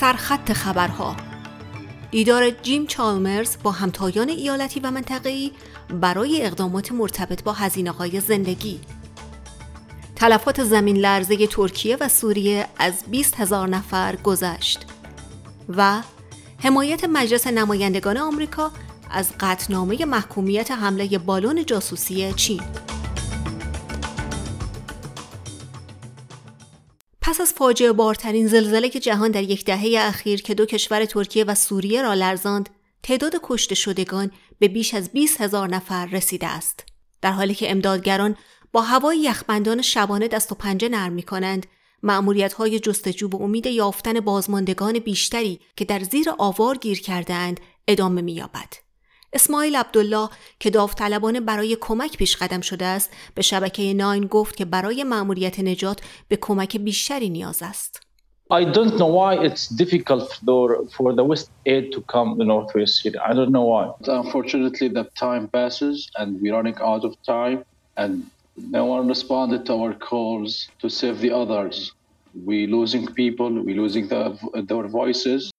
سرخط خبرها. دیدار جیم چالمرز با همتایان ایالتی و منطقه‌ای برای اقدامات مرتبط با هزینه های زندگی. تلفات زمین لرزه ترکیه و سوریه از 20 هزار نفر گذشت و حمایت مجلس نمایندگان آمریکا از قطنامه محکومیت حمله بالون جاسوسی چین. پس از فاجعه بارترین زلزله که جهان در یک دهه اخیر که دو کشور ترکیه و سوریه را لرزاند تعداد کشته شدگان به بیش از 20 هزار نفر رسیده است در حالی که امدادگران با هوای یخبندان شبانه دست و پنجه نرم می کنند معمولیت های جستجو به امید یافتن بازماندگان بیشتری که در زیر آوار گیر کردهاند ادامه می‌یابد. اسماعیل عبدالله که داوطلبانه برای کمک پیش قدم شده است به شبکه ناین گفت که برای مأموریت نجات به کمک بیشتری نیاز است. I don't know why it's difficult for, for the West aid to come to Northwest Syria. I don't know why. Unfortunately, the time passes and we're running out of time and no one responded to our calls to save the others. We're losing people, we're losing the, their voices.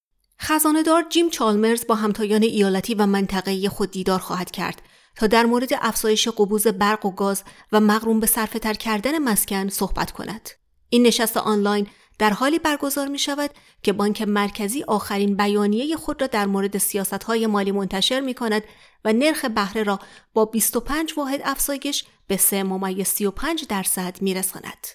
خزانهدار جیم چالمرز با همتایان ایالتی و منطقه‌ای خود دیدار خواهد کرد تا در مورد افزایش قبوز برق و گاز و مغروم به صرفه تر کردن مسکن صحبت کند. این نشست آنلاین در حالی برگزار می شود که بانک مرکزی آخرین بیانیه خود را در مورد سیاست های مالی منتشر می کند و نرخ بهره را با 25 واحد افزایش به 3 ممیز 35 درصد می رساند.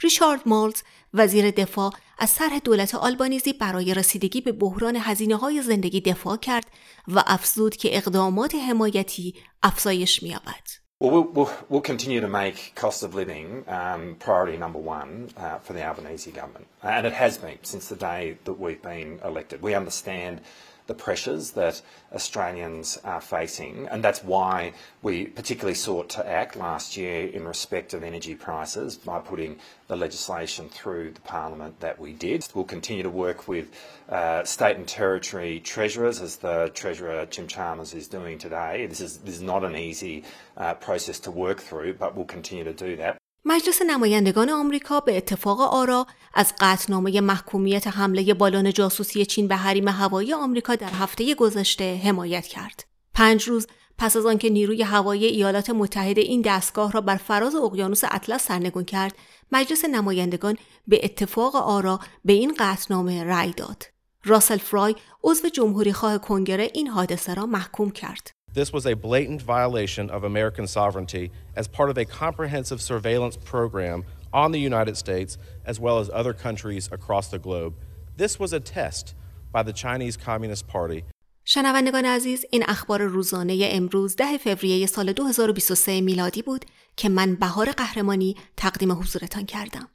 ریچارد مالز وزیر دفاع از طرح دولت آلبانیزی برای رسیدگی به بحران هزینه های زندگی دفاع کرد و افزود که اقدامات حمایتی افزایش می‌یابد. We'll, we'll, we'll continue to make cost of living um, priority number one uh, for the Albanese government. And it has been since the day that we've been elected. We understand the pressures that Australians are facing, and that's why we particularly sought to act last year in respect of energy prices by putting the legislation through the parliament that we did. We'll continue to work with uh, state and territory treasurers, as the treasurer Jim Chalmers is doing today. This is, this is not an easy uh, process to work through, but we'll continue to do that. مجلس نمایندگان آمریکا به اتفاق آرا از قطعنامه محکومیت حمله بالون جاسوسی چین به حریم هوایی آمریکا در هفته گذشته حمایت کرد. پنج روز پس از آنکه نیروی هوایی ایالات متحده این دستگاه را بر فراز اقیانوس اطلس سرنگون کرد، مجلس نمایندگان به اتفاق آرا به این قطعنامه رأی داد. راسل فرای عضو جمهوری خواه کنگره این حادثه را محکوم کرد. This was a blatant violation of American sovereignty as part of a comprehensive surveillance program on the United States as well as other countries across the globe. This was a test by the Chinese Communist Party. شنوندگان عزیز این اخبار روزانه امروز ده فوریه سال 2023 میلادی بود که من بهار قهرمانی تقدیم حضورتان کردم.